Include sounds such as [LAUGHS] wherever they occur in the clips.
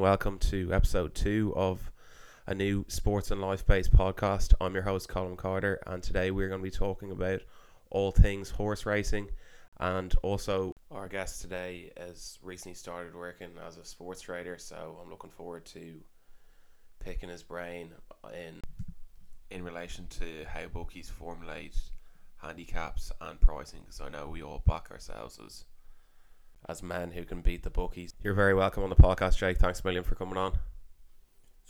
and welcome to episode two of a new sports and life based podcast. I'm your host, Colin Carter, and today we're going to be talking about all things horse racing. And also, our guest today has recently started working as a sports trader, so I'm looking forward to picking his brain in in relation to how bookies formulate handicaps and pricing because I know we all back ourselves as as men who can beat the bookies. You're very welcome on the podcast, Jake. Thanks a million for coming on.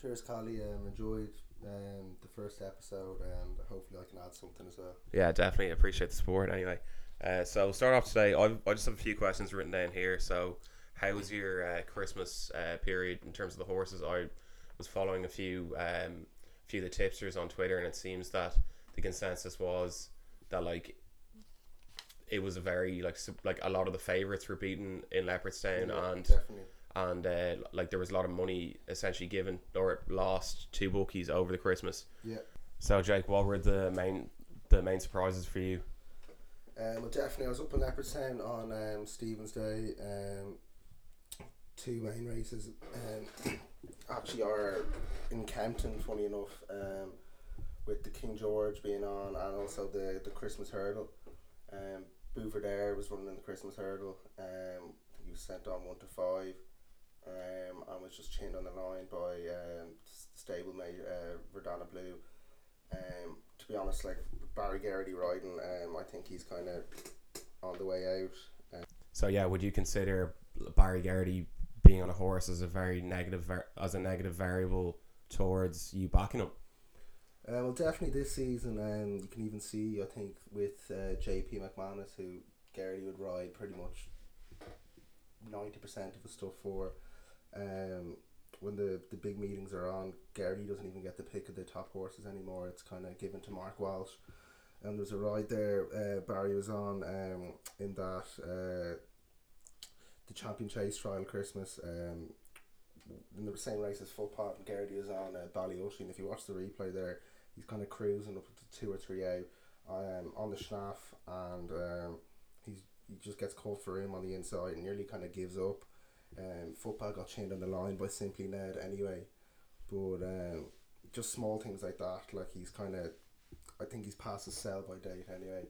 Cheers, Collie. Um, enjoyed um, the first episode, and hopefully I can add something as well. Yeah, definitely appreciate the support. Anyway, uh, so start off today. I I just have a few questions written down here. So, how was your uh, Christmas uh, period in terms of the horses? I was following a few um, few of the tipsters on Twitter, and it seems that the consensus was that like it was a very like sub- like a lot of the favorites were beaten in Leopardstown, Yeah, and definitely. and uh, like there was a lot of money essentially given or lost to bookies over the Christmas. Yeah. So Jake, what were the main the main surprises for you? Um, well, definitely. I was up in Leopardstown on um, Stephen's Day. Um, two main races. Um, [COUGHS] actually, are in Kempton. Funny enough, um, with the King George being on, and also the the Christmas hurdle. Um, Buveur D'Air was running in the Christmas hurdle. Um, he was sent on one to five. Um, and was just chained on the line by um, stablemate uh, Verdana Blue. Um, to be honest, like Barry Geraghty riding, um, I think he's kind of on the way out. So yeah, would you consider Barry Geraghty being on a horse as a very negative var- as a negative variable towards you backing him? Uh, well, definitely this season, um, you can even see, I think, with uh, JP McManus, who Geraghty would ride pretty much 90% of his stuff for. Um, when the, the big meetings are on, Geraghty doesn't even get the pick of the top horses anymore. It's kind of given to Mark Walsh. And there's a ride there uh, Barry was on um, in that uh, the Champion Chase Trial Christmas. Um, in the same race as Footpad and Geraghty is on uh, Ballyoisin. If you watch the replay there, he's kind of cruising up to two or three out um, on the schnaff and um, he's he just gets caught for him on the inside and nearly kind of gives up. Um, Footpad got chained on the line by Simply Ned anyway, but um, just small things like that. Like he's kind of, I think he's past his sell by date anyway,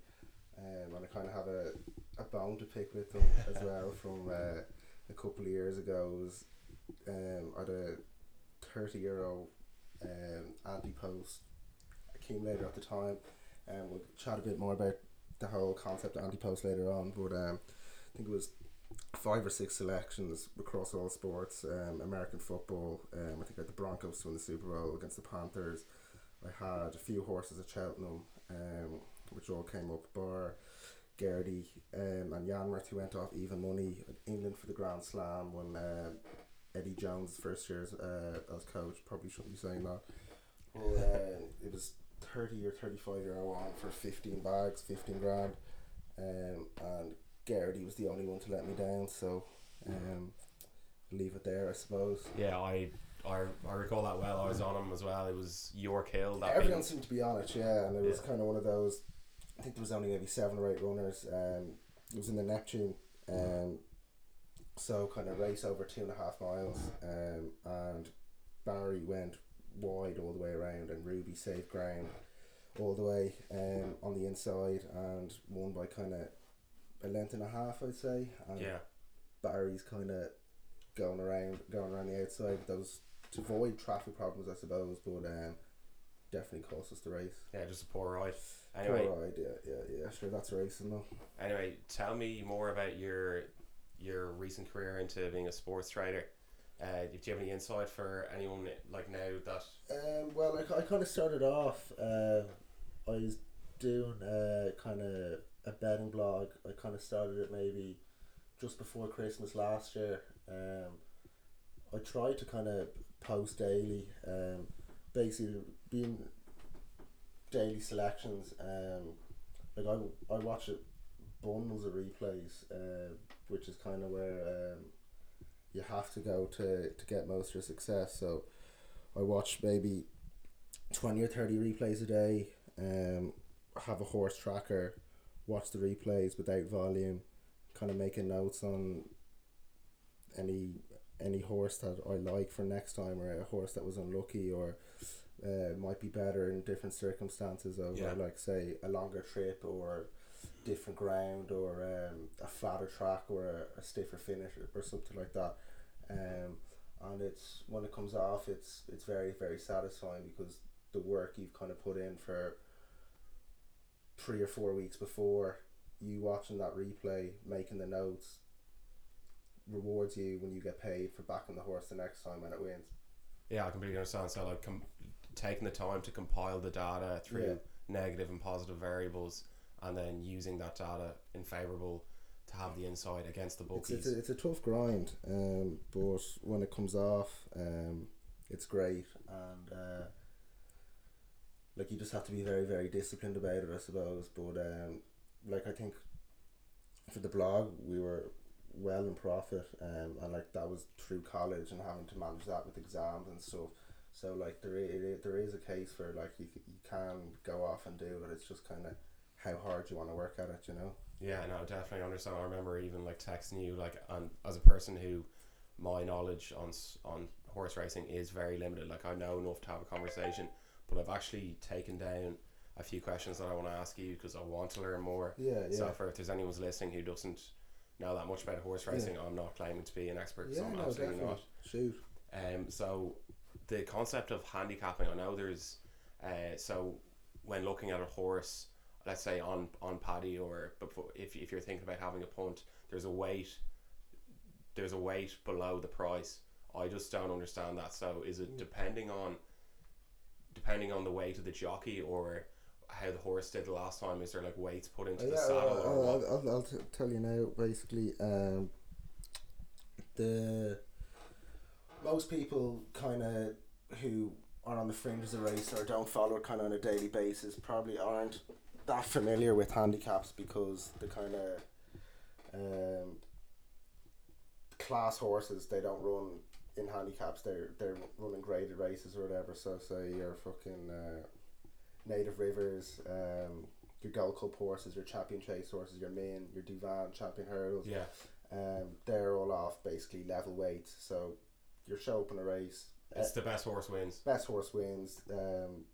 um, and I kind of have a, a bone to pick with him as [LAUGHS] well from uh, a couple of years ago. It was um, I had a thirty euro um, anti post accumulator at the time, and we'll chat a bit more about the whole concept of anti post later on. But um, I think it was five or six selections across all sports. Um, American football. Um, I think I had the Broncos to win the Super Bowl against the Panthers. I had a few horses at Cheltenham, um, which all came up. Bar, Geraghty, um, and Yanworth who went off even money. England for the Grand Slam when uh, Eddie Jones' first year as, uh, as coach. Probably shouldn't be saying that. Well, uh, it was thirty or thirty five euro on for fifteen bags, fifteen grand, um, and Geraghty was the only one to let me down. So, um, leave it there, I suppose. Yeah, I I, I recall that well. I was on him as well. It was Yorkhill that Everyone seemed to be on it, yeah, and it was Yeah. kind of one of those. I think there was only maybe seven or eight runners. Um, it was in the Neptune, um, so kind of race over two and a half miles, um, and Barry went wide all the way around, and Ruby saved ground all the way um, on the inside, and won by kind of a length and a half, I'd say. And yeah. Barry's kind of going around, going around the outside. Those to avoid traffic problems, I suppose, but um, definitely cost us the race. Yeah, just a poor ride. Anyway, Poor ride, yeah, yeah, yeah. Sure, that's racing though. anyway, tell me more about your your recent career into being a sports trader. Uh, do you have any insight for anyone like now that? Um, well, I, I kind of started off. Uh, I was doing uh, kind of a betting blog. I kind of started it maybe just before Christmas last year. Um, I tried to kind of post daily. Um, basically being daily selections. Um, like I I watch it bundles of replays, uh, which is kind of where um, you have to go to to get most of your success. So I watch maybe twenty or thirty replays a day. Um, have a horse tracker, watch the replays without volume, kind of making notes on any any horse that I like for next time, or a horse that was unlucky, or uh, might be better in different circumstances of Yeah. like say a longer trip or different ground or um, a flatter track or a, a stiffer finish or, or something like that. Um, and it's when it comes off, it's it's very very satisfying because the work you've kind of put in for three or four weeks before you watching that replay, making the notes, rewards you when you get paid for backing the horse the next time when it wins. Yeah, I completely understand. So like com- taking the time to compile the data through Yeah. negative and positive variables, and then using that data in favourable to have the inside against the It's, bookies. it's, a, it's a tough grind, um, but when it comes off, um, it's great, and uh, like you just have to be very very disciplined about it, I suppose. But um, like I think for the blog, we were well in profit, um, and like that was through college and having to manage that with exams and stuff. So like there is, there is a case for like you, you can go off and do it. It's just kind of how hard you want to work at it, you know. Yeah, no, definitely understand. I remember even like texting you, like, and as a person who my knowledge on on horse racing is very limited. Like, I know enough to have a conversation, but I've actually taken down a few questions that I want to ask you because I want to learn more. Yeah, yeah. So, for if there's anyone's listening who doesn't know that much about horse racing, I'm not claiming to be an expert. yeah, I'm no, absolutely definitely. not. Shoot. Um, so the concept of handicapping, I know there's, uh, so when looking at a horse, let's say on on paddy or before, if if you're thinking about having a punt, there's a weight, there's a weight below the price. I just don't understand that. So is it depending on, depending on the weight of the jockey or how the horse did the last time? Is there like weights put into the yeah, saddle I'll, or I'll? I'll, I'll t- tell you now. Basically, um, the most people kind of who are on the fringes of the race or don't follow it kind of on a daily basis probably aren't that familiar with handicaps because the kind of um, class horses they don't run in handicaps. They're they're running graded races or whatever. So say your fucking uh, native rivers. Um, your Gold Cup horses, your champion chase horses, your Min, your Douvan champion hurdles, Yeah, um, they're all off basically level weights. So you're show up in a race, it's the best horse wins. best horse wins. Um,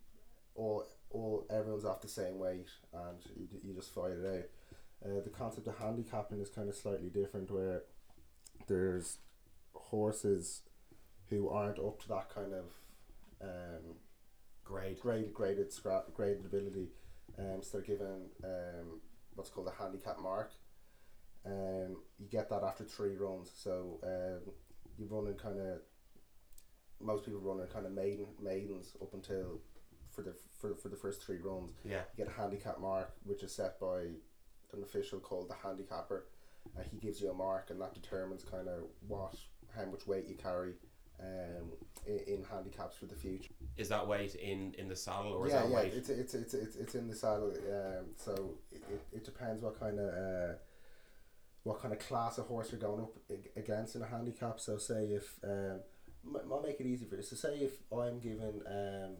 all all everyone's off the same weight, and you, you just fight it out. Uh, the concept of handicapping is kind of slightly different, where there's horses who aren't up to that kind of um, Great. graded graded scra- graded ability. Um, so they're given um, what's called a handicap mark. Um, you get that after three runs. So um, you run in kind of most people run in kind of maiden maidens up until for the for, for the first three runs. Yeah, You get a handicap mark, which is set by an official called the handicapper. Uh, he gives you a mark, and that determines kind of what how much weight you carry um, in, in handicaps for the future. is that weight in in the saddle or is yeah, that yeah, weight? it's, it's it's it's it's in the saddle. Um, so it, it, it depends what kind of uh, what kind of class of horse you're going up against in a handicap. So say if um, I'll make it easy for you. So say if I'm given um,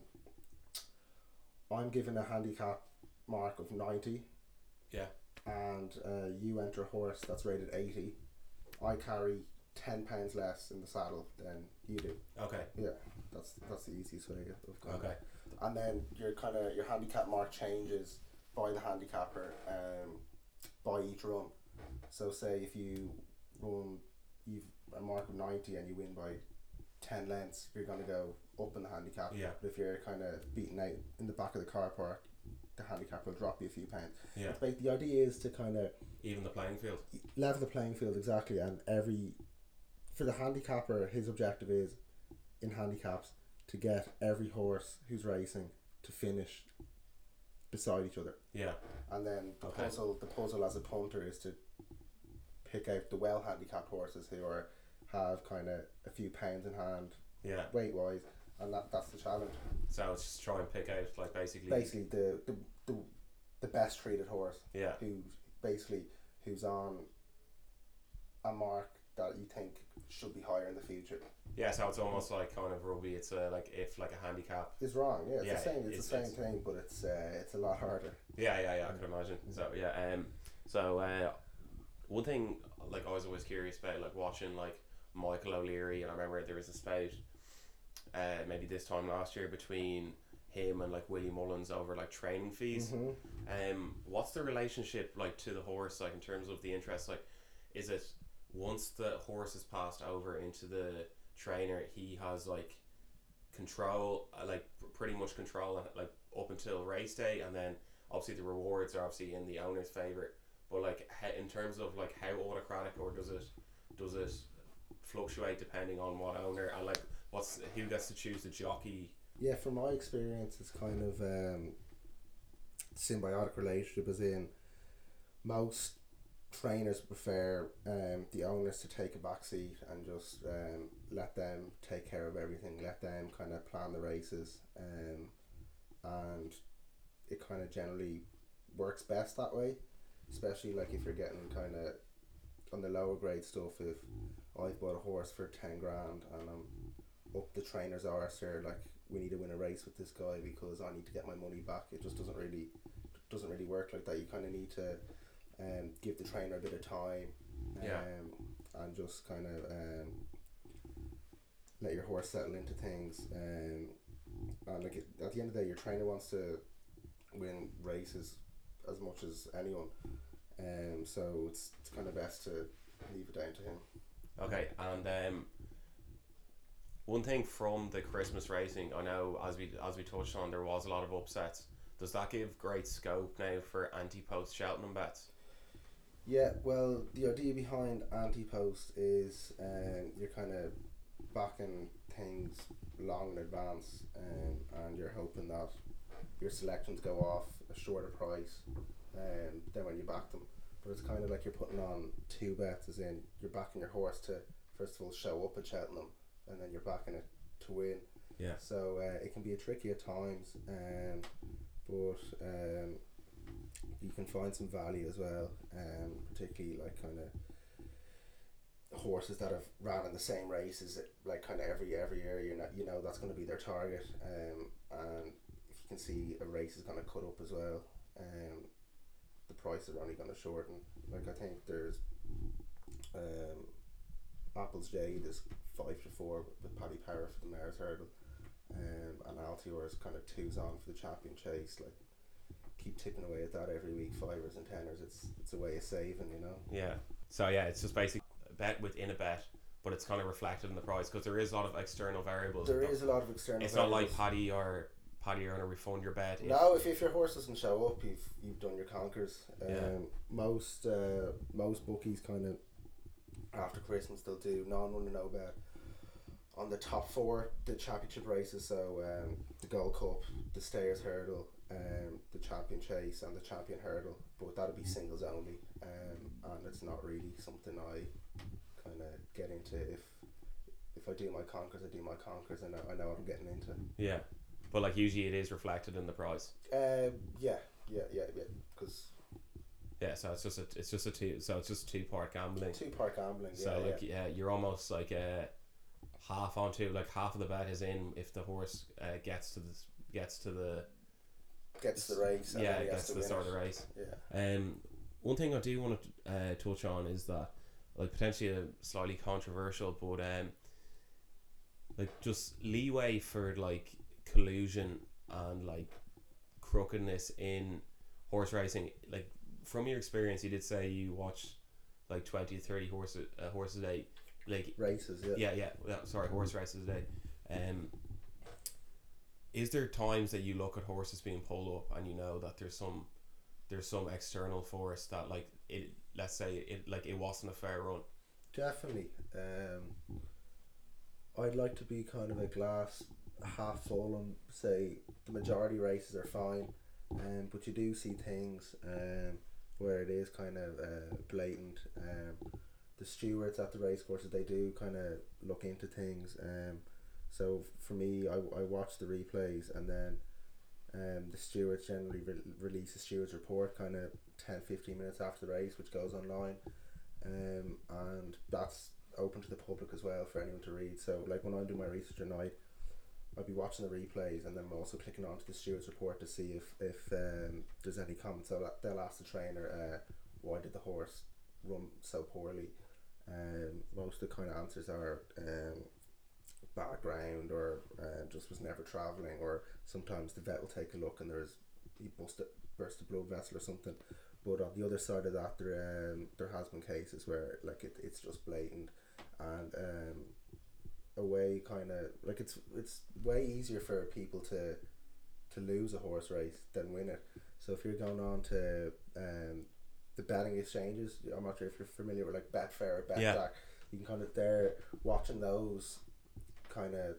I'm given a handicap mark of ninety. Yeah. And uh, you enter a horse that's rated eighty. I carry ten pounds less in the saddle than you do. Okay. Yeah, that's that's the easiest way of going. Okay. And then your kind of your handicap mark changes by the handicapper um, by each run. So say if you run you've a mark of ninety and you win by ten lengths, you're gonna go up in the handicap. Yeah. But if you're kind of beaten out in the back of the car park, the handicap will drop you a few pounds. Yeah. But the idea is to kind of Even the playing field. level the playing field exactly and every for the handicapper his objective is in handicaps to get every horse who's racing to finish beside each other Yeah. and then the Okay. puzzle the puzzle as a punter is to pick out the well handicapped horses who are have kind of a few pounds in hand Yeah. weight wise and that, that's the challenge So it's just try and pick out like basically. basically the, the, the, the best treated horse Yeah. who's basically who's on a mark that you think should be higher in the future Yeah. So it's almost like kind of rugby. It's a, like if like a handicap. is wrong. Yeah, it's Yeah, the same. It's, it's- the same it's- thing, but it's uh, it's a lot harder. Yeah. Yeah. Yeah. I can imagine. So yeah. Um. So uh, one thing like I was always curious about like watching like Michael O'Leary, and I remember there was a spout, uh, maybe this time last year between him and like Willie Mullins over like training fees. Mhm. Um, what's the relationship like to the horse, like in terms of the interest? Like, is it once the horse is passed over into the trainer, he has like control, uh, like pretty much control, uh, like up until race day, and then obviously the rewards are obviously in the owner's favor. But like, in terms of like how autocratic, or does it does it fluctuate depending on what owner and like what's who gets to choose the jockey? Yeah, from my experience, it's kind of um, symbiotic relationship, as in most trainers prefer um, the owners to take a back seat and just um, let them take care of everything, let them kind of plan the races, um, and it kind of generally works best that way, especially like if you're getting kind of on the lower grade stuff. If I've bought a horse for ten grand and I'm up the trainer's arse here, like we need to win a race with this guy because I need to get my money back. It just doesn't really doesn't really work like that. You kind of need to um, give the trainer a bit of time, um, Yeah. and just kind of um, let your horse settle into things. Um, and like it, at the end of the day, your trainer wants to win races as much as anyone. Um, so it's it's kind of best to leave it down to him. Okay, and um, one thing from the Christmas racing, I know as we as we touched on, there was a lot of upsets. Does that give great scope now for anti-post Cheltenham bets? Yeah, well, the idea behind anti-post is um, you're kind of backing things long in advance, um, and you're hoping that your selections go off a shorter price, um, than when you back them. But it's kind of like you're putting on two bets, as in you're backing your horse to first of all show up at Cheltenham, and then you're backing it to win. Yeah. So uh, it can be a tricky at times, um, but um, you can find some value as well, um, particularly like kind of horses that have ran in the same races like kind of every every year. You know, you know that's going to be their target, um, and if you can see a race is going to cut up as well, um, the price are only going to shorten. Like I think there's um, Apple's Jade is five to four with Paddy Power for the Mares Hurdle, um, and Altior is kind of twos on for the Champion Chase. Like keep tipping away at that every week, fivers and tenors. It's it's a way of saving, you know. Yeah. So yeah, it's just basically a bet within a bet, but it's kind of reflected in the price because there is a lot of external variables. There is a lot of external. It's not like. Paddy or Paddy are gonna refund your bet. If, No, if, if your horse doesn't show up, you've you've done your conkers. Um, Yeah. Most uh, most bookies kind of Christmas they'll do non runner no bet on the top four the championship races. So um, the Gold Cup, the Stayers Hurdle, um, the Champion Chase, and the Champion Hurdle. But that'll be singles only, um, and it's not really something I kind of get into. If if I do my conkers, I do my conkers. I know I know what I'm getting into. Yeah. But like usually it is reflected in the prize. Um, yeah, yeah, yeah, yeah. Because Yeah. So it's just a it's just a two so it's just two part gambling. two part gambling. Yeah, So like yeah, you're almost like uh, half onto like half of the bet is in if the horse uh, gets to the gets to the gets the race. And yeah gets to the start of the race. Yeah. Um, one thing I do want to uh, touch on is that, like, potentially a slightly controversial, but um, like just leeway for like collusion and like crookedness in horse racing. Like from your experience, you did say you watch like 20 30 horses uh, horses a day. Like Races. Yeah. yeah, yeah. Well, sorry, horse races a day. Um, is there times that you look at horses being pulled up and you know that there's some there's some external force that like it let's say it like it wasn't a fair run. Definitely. Um, I'd like to be kind of a glass half full and say the majority races are fine, um, but you do see things um, where it is kind of uh, blatant. Um, the stewards at the race courses they do kind of look into things. Um, so for me, I, I watch the replays and then um, the stewards generally re- release a stewards report kind of 10 15 minutes after the race, which goes online um, and that's open to the public as well for anyone to read. So, like when I do my research at night, I'll be watching the replays and then I'm also clicking onto the stewards report to see if if um, there's any comments. So they'll ask the trainer, uh, why did the horse run so poorly, Um, most of the kind of answers are um, background or uh, just was never traveling, or sometimes the vet will take a look and there's he busted burst a blood vessel or something. But on the other side of that, there um, there has been cases where like it, it's just blatant and um, a way kind of like it's it's way easier for people to to lose a horse race than win it. So if you're going on to um, the betting exchanges, I'm not sure if you're familiar with like Betfair or Betdaq. Yeah. You can kind of there watching those kind of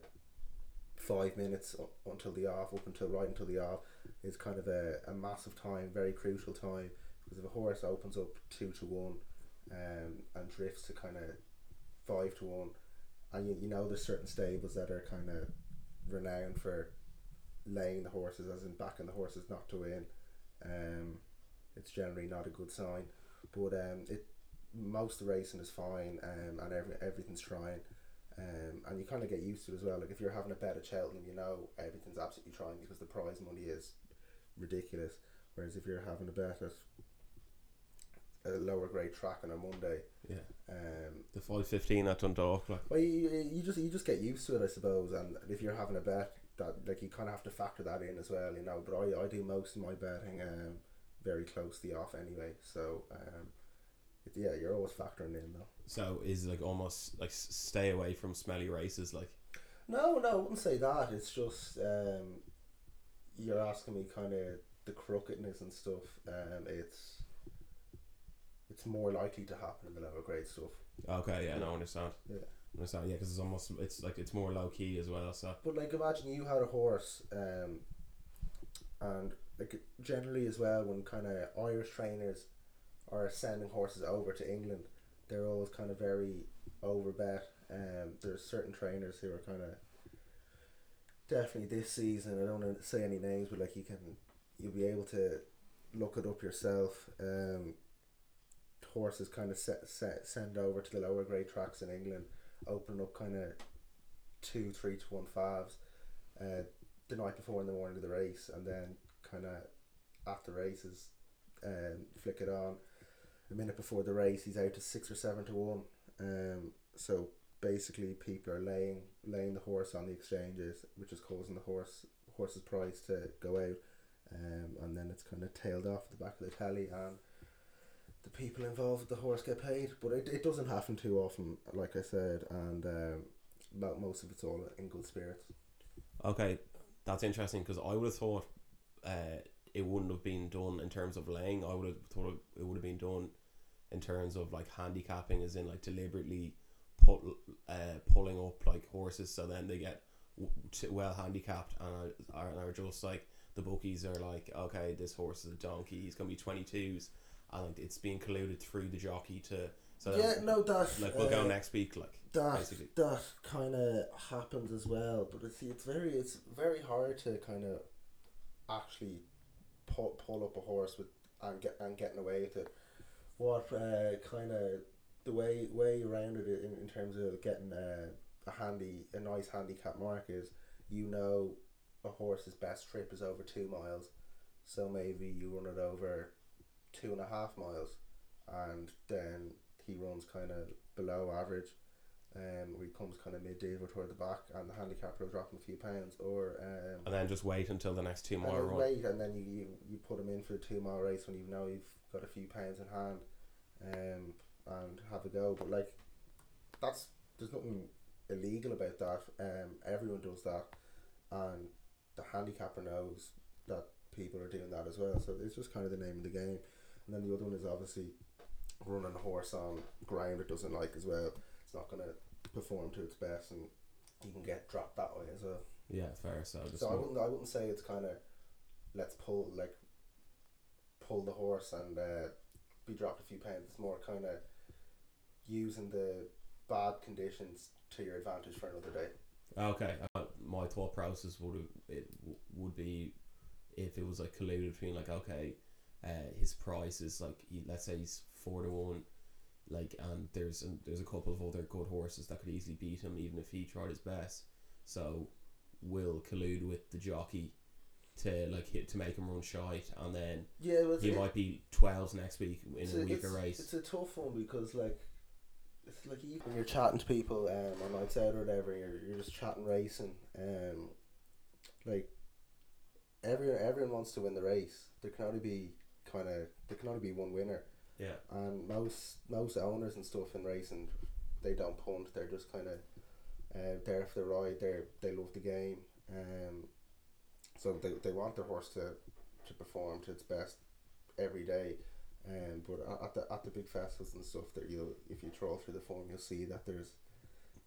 five minutes until the off, up until right until the off, is kind of a, a massive time, very crucial time because if a horse opens up two to one, um, and drifts to kind of five to one, and you, you know there's certain stables that are kind of renowned for laying the horses, as in backing the horses not to win. Um, it's generally not a good sign, but um, it most of the racing is fine, um, and every, everything's trying. Um, and you kind of get used to it as well. Like if you're having a bet at Cheltenham, you know everything's absolutely trying because the prize money is ridiculous. Whereas if you're having a bet at a lower grade track on a Monday, Yeah. um, The five fifteen at Dundalk, like well, you, you just you just get used to it, I suppose. And if you're having a bet, that like you kind of have to factor that in as well, you know. But I, I do most of my betting um very close to the off anyway, so um, it, yeah, you're always factoring in though. so is like almost like stay away from smelly races, like No, no, I wouldn't say that. It's just um, you're asking me kind of the crookedness and stuff. Um, it's it's more likely to happen in the lower grade stuff. okay, yeah, no, I understand. Yeah. understand, yeah, because it's almost it's like it's more low key as well. So But like, imagine you had a horse, um, and like generally as well, when kind of Irish trainers are sending horses over to England, they're always kind of very overbet. Um, there's certain trainers who are kind of definitely this season. I don't want to say any names, but like you can, you'll be able to look it up yourself. Um, horses kind of set, set send over to the lower grade tracks in England, opening up kind of two, three to one fives, uh, the night before in the morning of the race, and then kind of after races, um, flick it on. A minute before the race, he's out to six or seven to one. Um, so basically, people are laying laying the horse on the exchanges, which is causing the horse horse's price to go out, um, and then it's kind of tailed off the back of the telly, and the people involved with the horse get paid. But it, it doesn't happen too often, like I said, and um, mo- most of it's all in good spirits. okay, that's interesting because I would have thought uh, it wouldn't have been done in terms of laying. I would have thought it would have been done in terms of like handicapping, as in like deliberately put uh, pulling up like horses so then they get well handicapped and are, are just like the bookies are like okay this horse is a donkey he's gonna be 22s and like it's being colluded through the jockey to so yeah, no, that like we'll go uh, next week like that basically. that kind of happens as well. But it's it's very it's very hard to kind of actually pull, pull up a horse with and get and getting away with it. What uh, kind of the way way around it in, in terms of getting a, a handy a nice handicap mark is you know a horse's best trip is over two miles, so maybe you run it over two and a half miles, and then he runs kind of below average um, where he comes kind of midday over toward the back, and the handicapper will drop him a few pounds, or um, and then just wait until the next two mile run wait, and then you, you, you put him in for the two mile race when you know you've got a few pounds in hand, um, and have a go. But like, that's there's nothing illegal about that. Um, everyone does that, and the handicapper knows that people are doing that as well. So it's just kind of the name of the game. And then the other one is obviously running a horse on ground it doesn't like as well. It's not going to perform to its best, and you can get dropped that way as well. yeah fair so So I wouldn't I wouldn't say it's kind of let's pull like pull the horse and uh, be dropped a few pounds. It's more kind of using the bad conditions to your advantage for another day. Okay, uh, my thought process would it would be if it was like colluded between like okay, uh, his price is like he, let's say he's four to one, like and there's a, there's a couple of other good horses that could easily beat him even if he tried his best. So will collude with the jockey to like hit to make him run shite, and then Yeah, well, he it- might be twelves next week in a a, weaker it's, race. It's a tough one because like it's like when you're chatting to people um, on nights out or whatever, you're you're just chatting racing. Um, like everyone everyone wants to win the race. There can only be kind of there can only be one winner. Yeah. And most most owners and stuff in racing, they don't punt. They're just kind of uh, there for the ride. They they love the game. Um, so they, they want their horse to, to perform to its best every day. Um, but at the at the big festivals and stuff, that you if you troll through the form, you'll see that there's,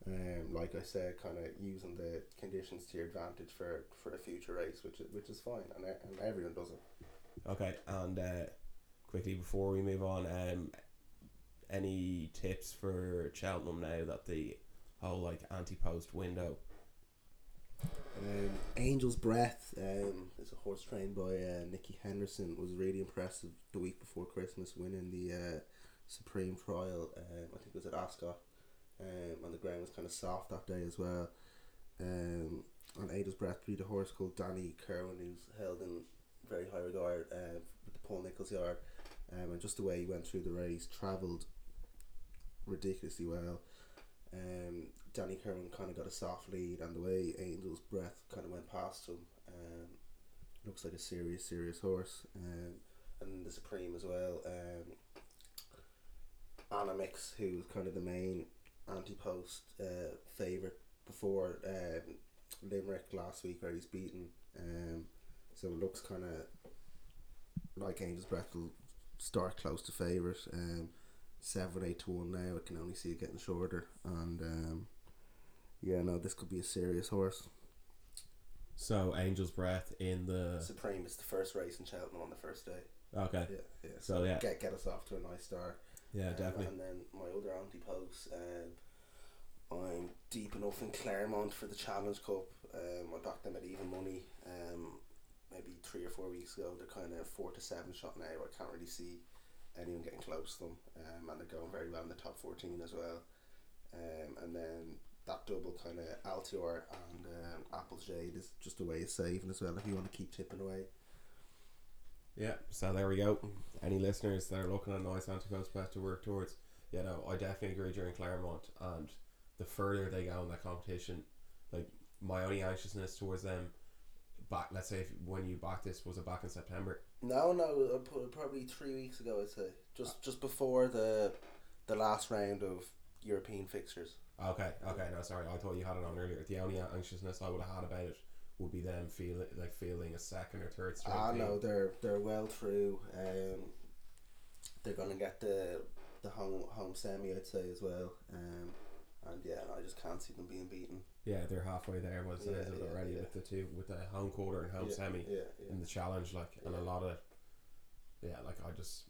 um, like I said, kind of using the conditions to your advantage for, for a future race, which is, which is fine, and and everyone does it. Okay, and uh, quickly before we move on, um, any tips for Cheltenham now that the whole like anti-post window? Um, Angel's Breath um, is a horse trained by uh, Nicky Henderson. Was really impressive the week before Christmas, winning the uh, Supreme Trial. Um, I think it was at Ascot, um, and the ground was kind of soft that day as well. Um, on Angel's Breath, beat a horse called Danny Kirwan, who's held in very high regard uh, with the Paul Nicholls yard, um, and just the way he went through the race, travelled ridiculously well. Um, Danny Kirwan kind of got a soft lead, and the way Angel's Breath kind of went past him, um, looks like a serious, serious horse. Um, and the Supreme as well. Um, Animix, who was kind of the main anti-post uh, favourite before um, Limerick last week, where he's beaten. Um, so it looks kind of like Angel's Breath will start close to favourite. Um, seven eight to one now. I can only see it getting shorter, and um, yeah, no, this could be a serious horse. So Angel's Breath in the Supreme is the first race in Cheltenham on the first day. okay, Yeah, yeah. So, yeah. get get us off to a nice start. yeah, Um, definitely. And then my other anti post, um, I'm deep enough in Clermont for the Challenge Cup. Um, I backed them at even money. Um, maybe three or four weeks ago. They're kind of four to seven shot now. I can't really see anyone getting close to them. Um, and they're going very well in the top fourteen as well. Um, and then that double kind of Altior and um, Jade is just a way of saving as well if you want to keep tipping away. Yeah, so there we go. Any listeners that are looking at nice anti-post bet to work towards, yeah, no, I definitely agree during Clermont, and the further they go in that competition, like my only anxiousness towards them, back. Let's say if, when you back this was it back in September? No, no, it probably three weeks ago. I'd say just just before the the last round of European fixtures. Okay, okay, no, sorry, I thought you had it on earlier. The only anxiousness I would have had about it would be them feeling like feeling a second or third straight. Ah, no, they're they're well through. Um, they're gonna get the the home home semi, I'd say as well. Um, and yeah, I just can't see them being beaten. Yeah, they're halfway there. Was Yeah, yeah, already yeah. with the two with the home quarter and home yeah, semi Yeah, yeah. in the challenge, like and a lot of yeah, like I just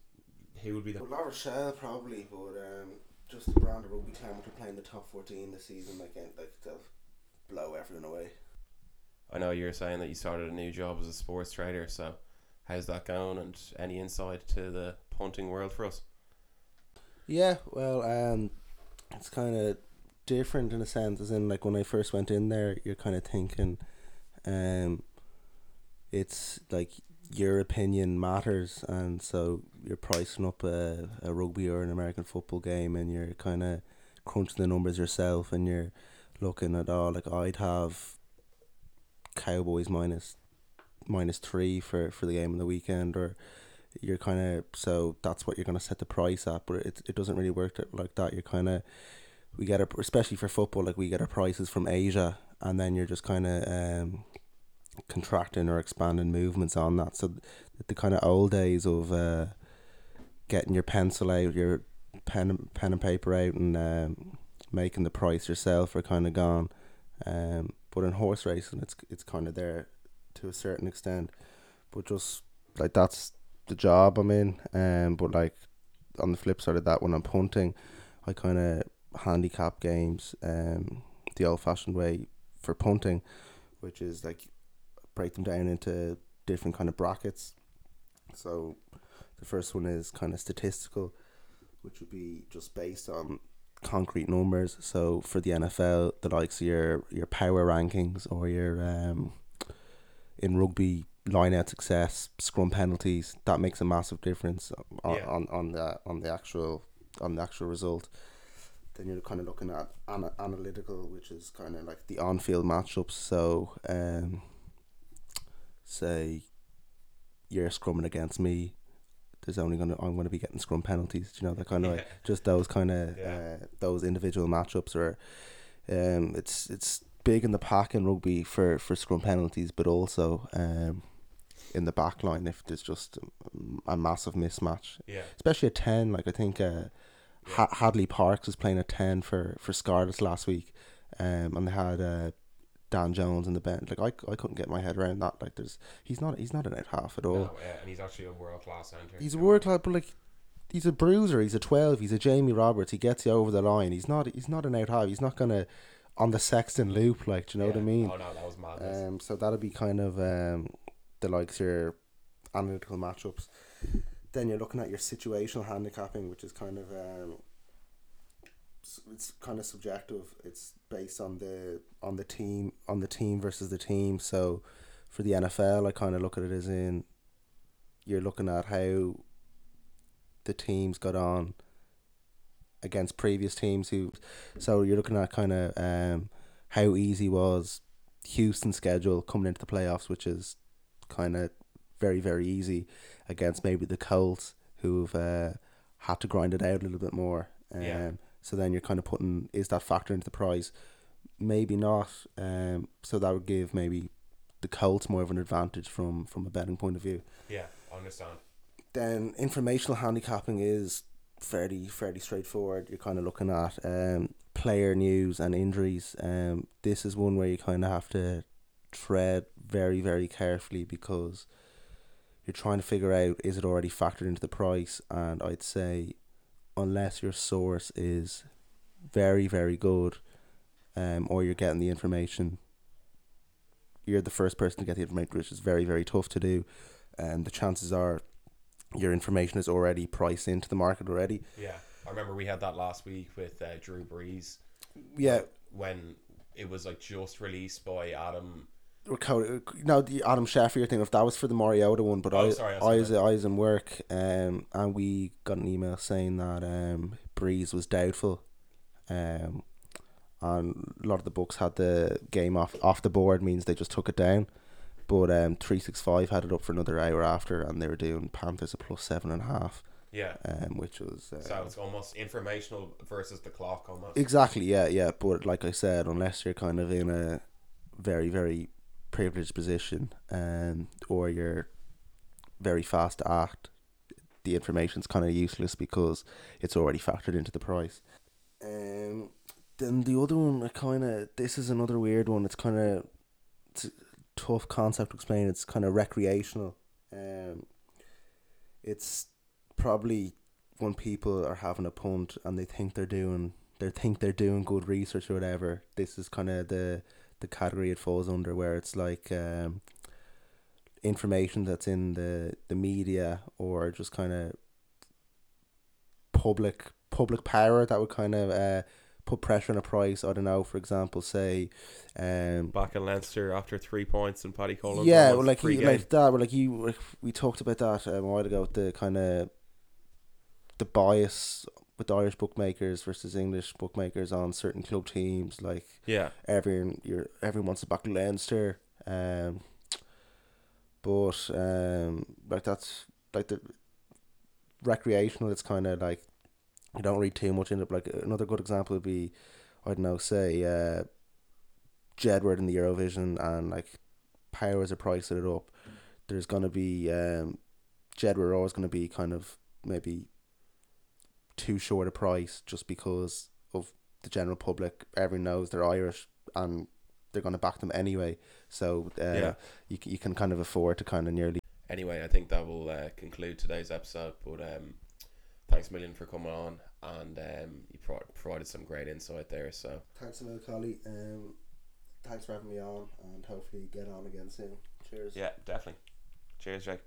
he would be the Well, La Rochelle probably, but um, just the brand of rugby Clermont are playing the top fourteen this season. Like, like they'll blow everyone away. I know you're saying that you started a new job as a sports trader, so how's that going and any insight to the punting world for us? Yeah, well, um, it's kind of different in a sense. As in, like when I first went in there, you're kind of thinking, um, it's like your opinion matters, and so you're pricing up a, a rugby or an American football game, and you're kind of crunching the numbers yourself, and you're looking at all like I'd have Cowboys minus minus three for for the game on the weekend, or you're kind of so that's what you're gonna set the price at, but it it doesn't really work like that. You're kind of we get our especially for football like we get our prices from Asia, and then you're just kind of um contracting or expanding movements on that. So the, the kind of old days of uh getting your pencil out, your pen pen and paper out, and um, making the price yourself are kind of gone. Um, but in horse racing, it's it's kind of there to a certain extent, but just like that's the job I'm in. Um, but like on the flip side of that, when I'm punting, I kind of handicap games um the old fashioned way for punting, which is like break them down into different kind of brackets. So the first one is kind of statistical, which would be just based on concrete numbers. So for the NFL, the likes of your your power rankings or your um in rugby line out success, scrum penalties, that makes a massive difference on, Yeah. on, on the on the actual on the actual result. Then you're kind of looking at ana- analytical, which is kind of like the on-field matchups. So, um, say you're scrumming against me, there's only gonna I'm gonna be getting scrum penalties. Do you know that kind of Yeah. like just those kind of Yeah. uh, those individual matchups, or um, it's it's big in the pack in rugby for for scrum penalties, but also um, in the back line if there's just a massive mismatch Yeah. especially at 10 like i think uh, ha- Hadleigh Parkes was playing at 10 for for scarlets last week um and they had uh dan jones in the bench like I, I couldn't get my head around that like there's he's not he's not an out half at all No, yeah, and he's actually a world class centre. he's a world class but like he's a bruiser he's a 12 he's a jamie roberts he gets you over the line he's not he's not an out half he's not gonna on the sexton loop like do you know what i mean Oh no, that was madness. um, so that'll be kind of um, the likes of your analytical matchups. Then you're looking at your situational handicapping, which is kind of um, it's kind of subjective. It's based on the on the team on the team versus the team. So for the NFL, I kind of look at it as in you're looking at how the teams got on against previous teams who so you're looking at kind of um how easy was Houston's schedule coming into the playoffs, which is kind of very very easy against maybe the Colts who've uh, had to grind it out a little bit more. Um, Yeah. So then you're kind of putting is that factor into the price? Maybe not. Um, so that would give maybe the Colts more of an advantage from from a betting point of view. yeah, I understand. Then informational handicapping is fairly fairly straightforward. You're kind of looking at um, player news and injuries. Um, this is one where you kind of have to tread very very carefully because you're trying to figure out is it already factored into the price, and I'd say unless your source is very very good, um, or you're getting the information. You're the first person to get the information, which is very, very tough to do. And the chances are your information is already priced into the market already. Yeah, I remember we had that last week with uh, Drew Brees Yeah, when it was like just released by Adam. Ricardo- no, the Adam Schefter thing. If that was for the Mariota one, but Oh, I, sorry, that's I was, I was in work, um, and we got an email saying that um, Brees was doubtful, um, and a lot of the books had the game off off the board means they just took it down, but um, three six five had it up for another hour after, and they were doing Panthers a plus seven and a half, Yeah, um, which was uh, so it's almost informational versus the clock almost. Exactly, yeah, yeah. But like I said, unless you're kind of in a very, very privileged position, um, or you're very fast to act, the information's kind of useless because it's already factored into the price. Um, then the other one, I kind of this is another weird one. It's kind of tough concept to explain. It's kind of recreational. Um, it's probably when people are having a punt and they think they're doing they think they're doing good research or whatever. This is kind of the the category it falls under, where it's like um, information that's in the the media or just kind of public public power that would kind of uh, put pressure on a price. I don't know, for example, say, um, Back in Leinster after three points and Paddy Cullen. yeah, well, like you, like that. Well, like you, like we talked about that um, a while ago. The kind of the bias with Irish bookmakers versus English bookmakers on certain club teams. Like yeah, everyone, you're everyone wants to back Leinster. Um, but um, like that's like the recreational. It's kind of like you don't read too much into it. Like another good example would be, I don't know, say uh, Jedward in the Eurovision and like Powers are pricing it up. There's gonna be um, Jedward always gonna be kind of maybe too short a price just because of the general public. Everyone knows they're Irish and they're gonna back them anyway. So uh, Yeah. you you can kind of afford to kind of nearly Anyway, I think that will uh, conclude today's episode. But um, thanks a million for coming on, and um, you pro- provided some great insight there. So Thanks a million, Collie. Um, thanks for having me on, and hopefully get on again soon. Cheers. yeah, definitely. Cheers, Jake.